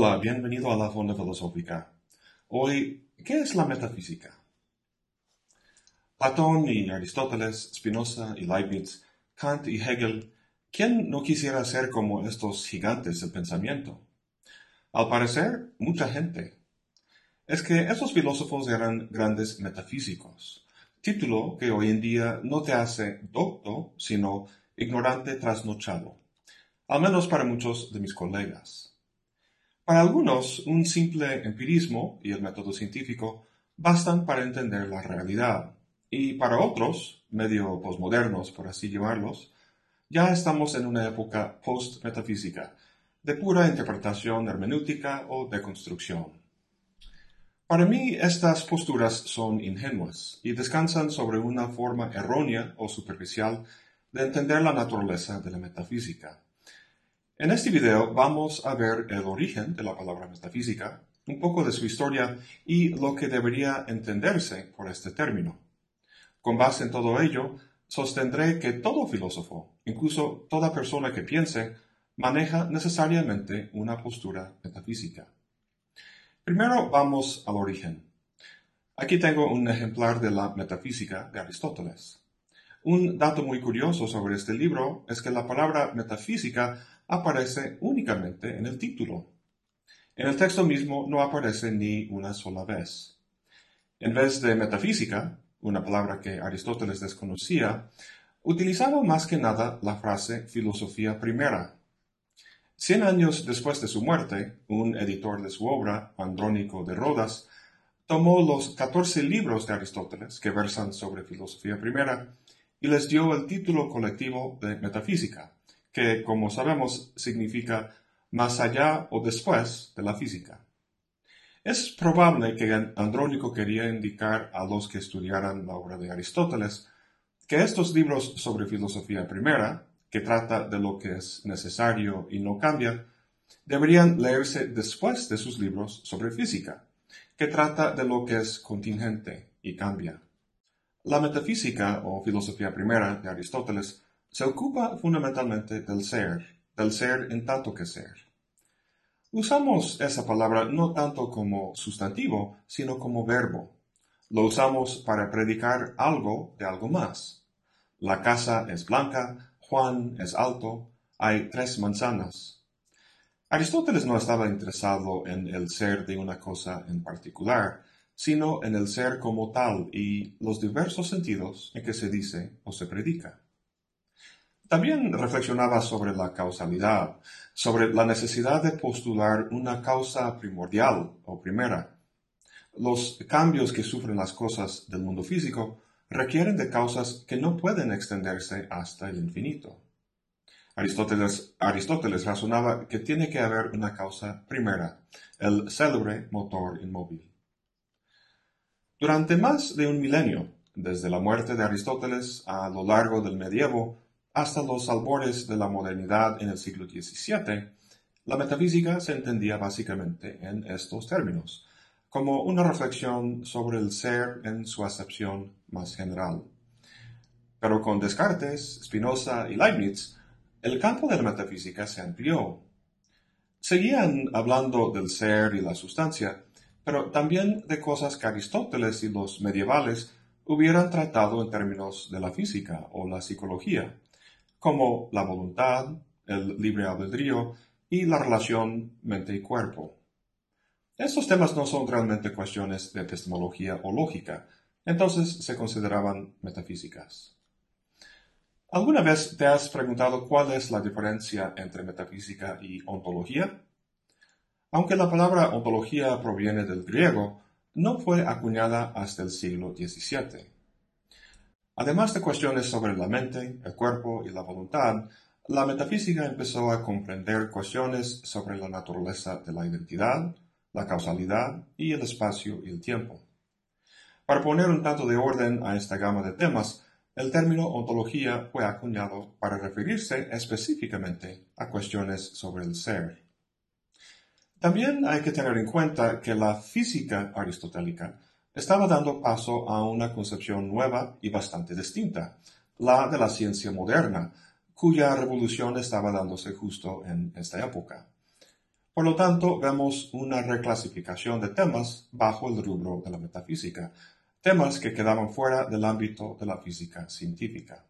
Hola, bienvenido a la Fonda Filosófica. Hoy, ¿qué es la metafísica? Platón y Aristóteles, Spinoza y Leibniz, Kant y Hegel, ¿quién no quisiera ser como estos gigantes del pensamiento? Al parecer, mucha gente. Es que estos filósofos eran grandes metafísicos, título que hoy en día no te hace docto, sino ignorante trasnochado, al menos para muchos de mis colegas. Para algunos, un simple empirismo y el método científico bastan para entender la realidad, y para otros, medio posmodernos por así llamarlos, ya estamos en una época post-metafísica, de pura interpretación hermenéutica o de construcción. Para mí estas posturas son ingenuas y descansan sobre una forma errónea o superficial de entender la naturaleza de la metafísica. En este video vamos a ver el origen de la palabra metafísica, un poco de su historia y lo que debería entenderse por este término. Con base en todo ello, sostendré que todo filósofo, incluso toda persona que piense, maneja necesariamente una postura metafísica. Primero vamos al origen. Aquí tengo un ejemplar de la Metafísica de Aristóteles. Un dato muy curioso sobre este libro es que la palabra metafísica aparece únicamente en el título. En el texto mismo no aparece ni una sola vez. En vez de metafísica, una palabra que Aristóteles desconocía, utilizaba más que nada la frase filosofía primera, Cien años después de su muerte, un editor de su obra, Andrónico de Rodas, tomó los catorce libros de Aristóteles que versan sobre filosofía primera y les dio el título colectivo de metafísica, que, como sabemos, significa más allá o después de la física. Es probable que Andrónico quería indicar a los que estudiaran la obra de Aristóteles que estos libros sobre filosofía primera, que trata de lo que es necesario y no cambia, deberían leerse después de sus libros sobre física, que trata de lo que es contingente y cambia. La metafísica o filosofía primera de Aristóteles se ocupa fundamentalmente del ser, del ser en tanto que ser. Usamos esa palabra no tanto como sustantivo, sino como verbo. Lo usamos para predicar algo de algo más. La casa es blanca, Juan es alto, hay tres manzanas. Aristóteles no estaba interesado en el ser de una cosa en particular, sino en el ser como tal y los diversos sentidos en que se dice o se predica. También reflexionaba sobre la causalidad, sobre la necesidad de postular una causa primordial o primera. Los cambios que sufren las cosas del mundo físico requieren de causas que no pueden extenderse hasta el infinito. Aristóteles, Aristóteles razonaba que tiene que haber una causa primera, el célebre motor inmóvil. Durante más de un milenio, desde la muerte de Aristóteles a lo largo del medievo hasta los albores de la modernidad en el siglo XVII, la metafísica se entendía básicamente en estos términos, como una reflexión sobre el ser en su acepción más general. Pero con Descartes, Spinoza y Leibniz, el campo de la metafísica se amplió. Seguían hablando del ser y la sustancia, pero también de cosas que Aristóteles y los medievales hubieran tratado en términos de la física o la psicología, como la voluntad, el libre albedrío y la relación mente y cuerpo. Estos temas no son realmente cuestiones de epistemología o lógica, entonces se consideraban metafísicas. ¿Alguna vez te has preguntado cuál es la diferencia entre metafísica y ontología? Aunque la palabra ontología proviene del griego, no fue acuñada hasta el siglo XVII. Además de cuestiones sobre la mente, el cuerpo y la voluntad, la metafísica empezó a comprender cuestiones sobre la naturaleza de la identidad, la causalidad y el espacio y el tiempo. Para poner un tanto de orden a esta gama de temas, el término ontología fue acuñado para referirse específicamente a cuestiones sobre el ser. También hay que tener en cuenta que la física aristotélica estaba dando paso a una concepción nueva y bastante distinta, la de la ciencia moderna, cuya revolución estaba dándose justo en esta época. Por lo tanto, vemos una reclasificación de temas bajo el rubro de la metafísica, temas que quedaban fuera del ámbito de la física científica.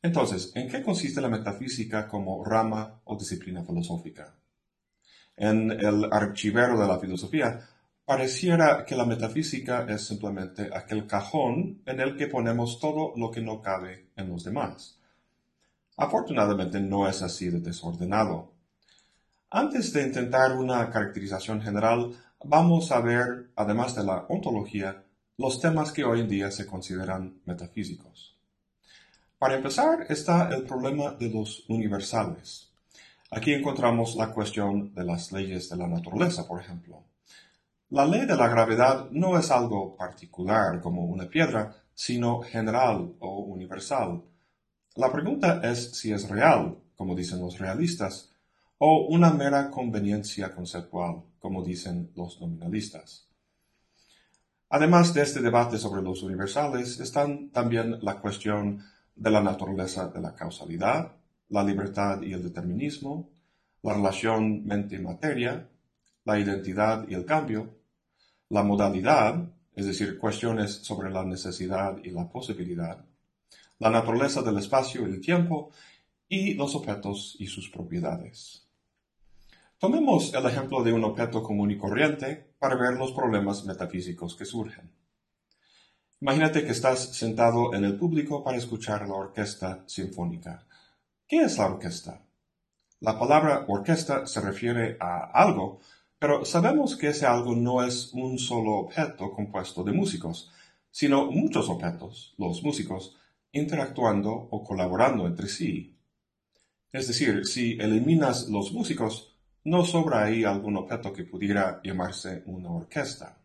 Entonces, ¿en qué consiste la metafísica como rama o disciplina filosófica? En el archivero de la filosofía, pareciera que la metafísica es simplemente aquel cajón en el que ponemos todo lo que no cabe en los demás. Afortunadamente no es así de desordenado. Antes de intentar una caracterización general, vamos a ver, además de la ontología, los temas que hoy en día se consideran metafísicos. Para empezar está el problema de los universales. Aquí encontramos la cuestión de las leyes de la naturaleza, por ejemplo. La ley de la gravedad no es algo particular como una piedra, sino general o universal. La pregunta es si es real, como dicen los realistas, o una mera conveniencia conceptual, como dicen los nominalistas. Además de este debate sobre los universales, están también la cuestión de la naturaleza de la causalidad, la libertad y el determinismo, la relación mente-materia, la identidad y el cambio, la modalidad, es decir, cuestiones sobre la necesidad y la posibilidad, la naturaleza del espacio y el tiempo, y los objetos y sus propiedades. Tomemos el ejemplo de un objeto común y corriente para ver los problemas metafísicos que surgen. Imagínate que estás sentado en el público para escuchar la orquesta sinfónica. ¿Qué es la orquesta? La palabra orquesta se refiere a algo, pero sabemos que ese algo no es un solo objeto compuesto de músicos, sino muchos objetos, los músicos, interactuando o colaborando entre sí. Es decir, si eliminas los músicos, no sobra ahí algún objeto que pudiera llamarse una orquesta.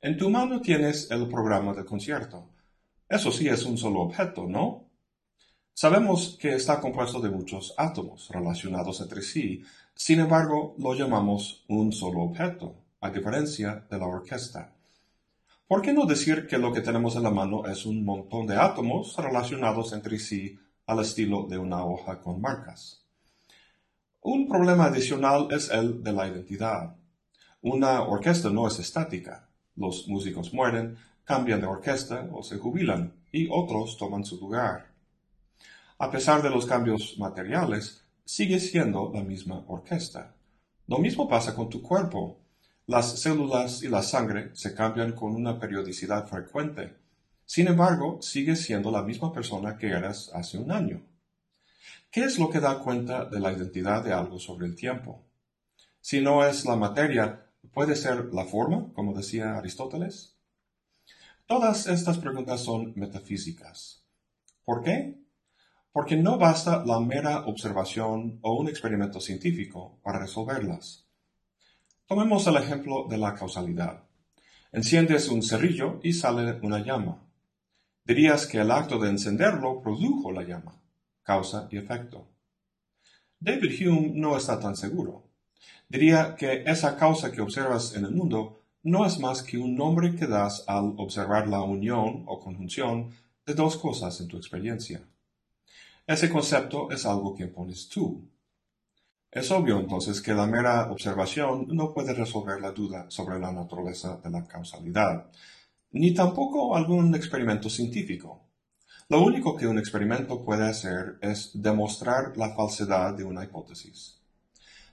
En tu mano tienes el programa del concierto. Eso sí es un solo objeto, ¿no? Sabemos que está compuesto de muchos átomos relacionados entre sí, sin embargo lo llamamos un solo objeto, a diferencia de la orquesta. ¿Por qué no decir que lo que tenemos en la mano es un montón de átomos relacionados entre sí al estilo de una hoja con marcas? Un problema adicional es el de la identidad. Una orquesta no es estática los músicos mueren, cambian de orquesta o se jubilan, y otros toman su lugar. A pesar de los cambios materiales, sigue siendo la misma orquesta. Lo mismo pasa con tu cuerpo. Las células y la sangre se cambian con una periodicidad frecuente. Sin embargo, sigues siendo la misma persona que eras hace un año. ¿Qué es lo que da cuenta de la identidad de algo sobre el tiempo? Si no es la materia, ¿Puede ser la forma, como decía Aristóteles? Todas estas preguntas son metafísicas. ¿Por qué? Porque no basta la mera observación o un experimento científico para resolverlas. Tomemos el ejemplo de la causalidad. Enciendes un cerrillo y sale una llama. Dirías que el acto de encenderlo produjo la llama, causa y efecto. David Hume no está tan seguro. Diría que esa causa que observas en el mundo no es más que un nombre que das al observar la unión o conjunción de dos cosas en tu experiencia. Ese concepto es algo que impones tú. Es obvio entonces que la mera observación no puede resolver la duda sobre la naturaleza de la causalidad, ni tampoco algún experimento científico. Lo único que un experimento puede hacer es demostrar la falsedad de una hipótesis.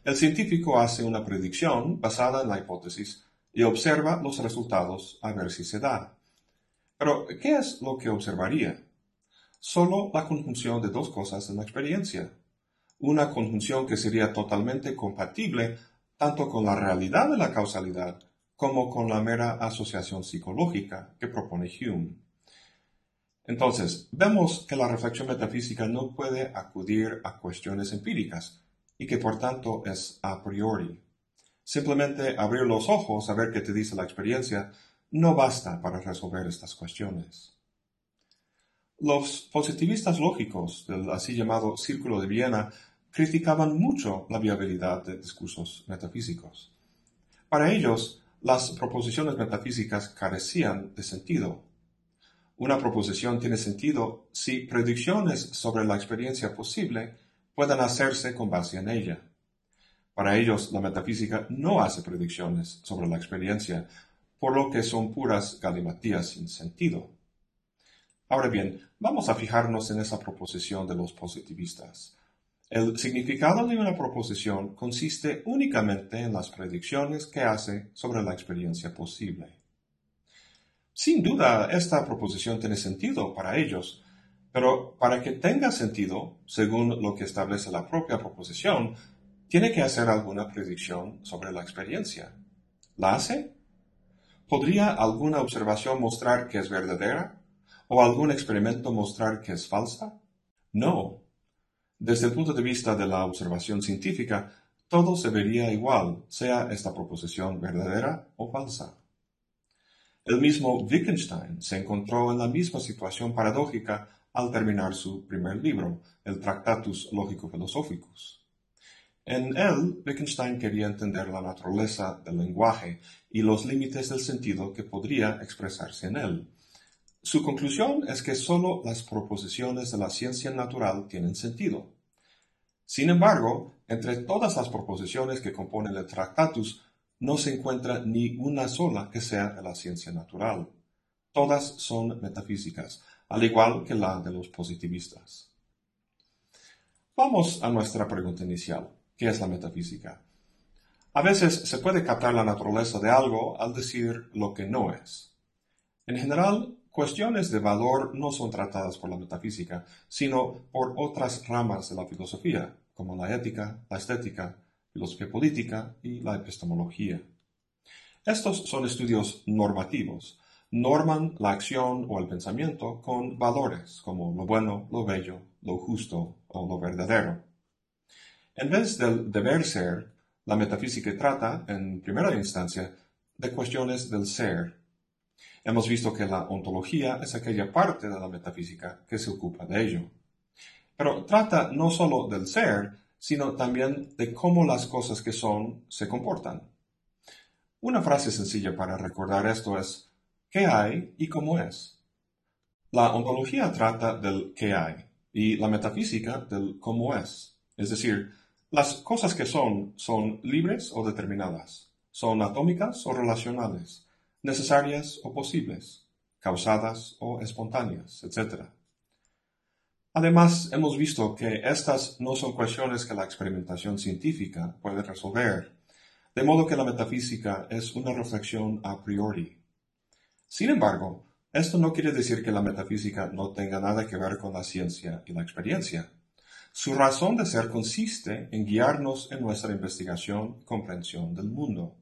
El científico hace una predicción basada en la hipótesis y observa los resultados a ver si se da. Pero, ¿qué es lo que observaría? Solo la conjunción de dos cosas en la experiencia. Una conjunción que sería totalmente compatible tanto con la realidad de la causalidad como con la mera asociación psicológica que propone Hume. Entonces, vemos que la reflexión metafísica no puede acudir a cuestiones empíricas, y que por tanto es a priori. Simplemente abrir los ojos a ver qué te dice la experiencia no basta para resolver estas cuestiones. Los positivistas lógicos del así llamado Círculo de Viena criticaban mucho la viabilidad de discursos metafísicos. Para ellos, las proposiciones metafísicas carecían de sentido. Una proposición tiene sentido si predicciones sobre la experiencia posible puedan hacerse con base en ella. Para ellos, la metafísica no hace predicciones sobre la experiencia, por lo que son puras galimatías sin sentido. Ahora bien, vamos a fijarnos en esa proposición de los positivistas. El significado de una proposición consiste únicamente en las predicciones que hace sobre la experiencia posible. Sin duda, esta proposición tiene sentido para ellos, pero para que tenga sentido, según lo que establece la propia proposición, tiene que hacer alguna predicción sobre la experiencia. ¿La hace? ¿Podría alguna observación mostrar que es verdadera? ¿O algún experimento mostrar que es falsa? No. Desde el punto de vista de la observación científica, todo se vería igual, sea esta proposición verdadera o falsa. El mismo Wittgenstein se encontró en la misma situación paradójica al terminar su primer libro, el Tractatus Lógico-Philosophicus. En él, Wittgenstein quería entender la naturaleza del lenguaje y los límites del sentido que podría expresarse en él. Su conclusión es que sólo las proposiciones de la ciencia natural tienen sentido. Sin embargo, entre todas las proposiciones que componen el Tractatus, no se encuentra ni una sola que sea de la ciencia natural. Todas son metafísicas, al igual que la de los positivistas. Vamos a nuestra pregunta inicial. ¿Qué es la metafísica? A veces se puede captar la naturaleza de algo al decir lo que no es. En general, cuestiones de valor no son tratadas por la metafísica, sino por otras ramas de la filosofía, como la ética, la estética, filosofía política y la epistemología. Estos son estudios normativos. Norman la acción o el pensamiento con valores como lo bueno, lo bello, lo justo o lo verdadero. En vez del deber ser, la metafísica trata, en primera instancia, de cuestiones del ser. Hemos visto que la ontología es aquella parte de la metafísica que se ocupa de ello. Pero trata no solo del ser, sino también de cómo las cosas que son se comportan. Una frase sencilla para recordar esto es ¿qué hay y cómo es? La ontología trata del qué hay y la metafísica del cómo es, es decir, las cosas que son son libres o determinadas, son atómicas o relacionales, necesarias o posibles, causadas o espontáneas, etc. Además, hemos visto que estas no son cuestiones que la experimentación científica puede resolver, de modo que la metafísica es una reflexión a priori. Sin embargo, esto no quiere decir que la metafísica no tenga nada que ver con la ciencia y la experiencia. Su razón de ser consiste en guiarnos en nuestra investigación y comprensión del mundo.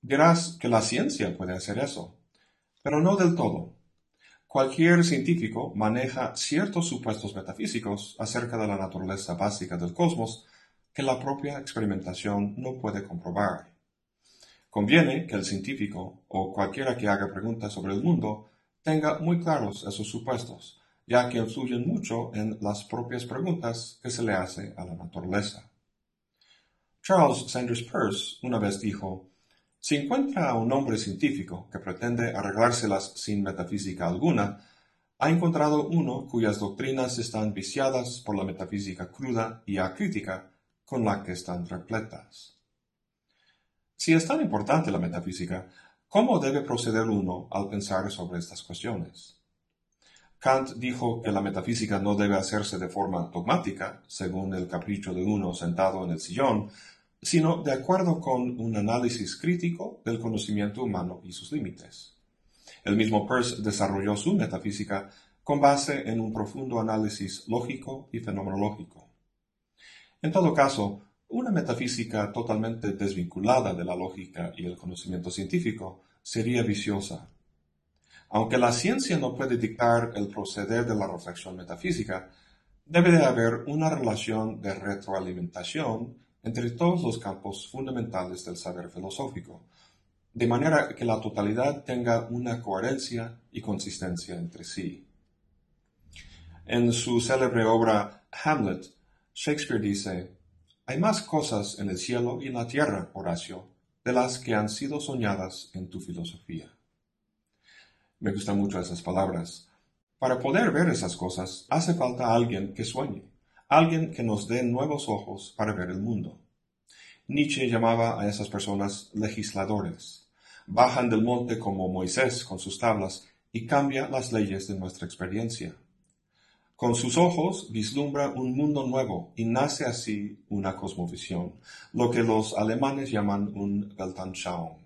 Dirás que la ciencia puede hacer eso, pero no del todo. Cualquier científico maneja ciertos supuestos metafísicos acerca de la naturaleza básica del cosmos que la propia experimentación no puede comprobar. Conviene que el científico o cualquiera que haga preguntas sobre el mundo tenga muy claros esos supuestos, ya que influyen mucho en las propias preguntas que se le hace a la naturaleza. Charles Sanders Peirce una vez dijo, si encuentra a un hombre científico que pretende arreglárselas sin metafísica alguna, ha encontrado uno cuyas doctrinas están viciadas por la metafísica cruda y acrítica con la que están repletas. Si es tan importante la metafísica, ¿cómo debe proceder uno al pensar sobre estas cuestiones? Kant dijo que la metafísica no debe hacerse de forma dogmática, según el capricho de uno sentado en el sillón, sino de acuerdo con un análisis crítico del conocimiento humano y sus límites. El mismo Peirce desarrolló su metafísica con base en un profundo análisis lógico y fenomenológico. En todo caso, una metafísica totalmente desvinculada de la lógica y el conocimiento científico sería viciosa aunque la ciencia no puede dictar el proceder de la reflexión metafísica, debe de haber una relación de retroalimentación entre todos los campos fundamentales del saber filosófico, de manera que la totalidad tenga una coherencia y consistencia entre sí. En su célebre obra Hamlet, Shakespeare dice, Hay más cosas en el cielo y en la tierra, Horacio, de las que han sido soñadas en tu filosofía. Me gustan mucho esas palabras. Para poder ver esas cosas, hace falta alguien que sueñe, alguien que nos dé nuevos ojos para ver el mundo. Nietzsche llamaba a esas personas legisladores. Bajan del monte como Moisés con sus tablas y cambia las leyes de nuestra experiencia. Con sus ojos vislumbra un mundo nuevo y nace así una cosmovisión, lo que los alemanes llaman un Weltanschauung.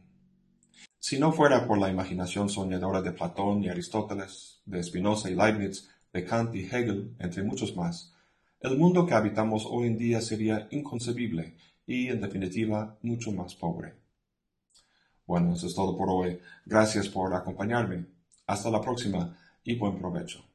Si no fuera por la imaginación soñadora de Platón y Aristóteles, de Spinoza y Leibniz, de Kant y Hegel, entre muchos más, el mundo que habitamos hoy en día sería inconcebible y, en definitiva, mucho más pobre. Bueno, eso es todo por hoy. Gracias por acompañarme. Hasta la próxima y buen provecho.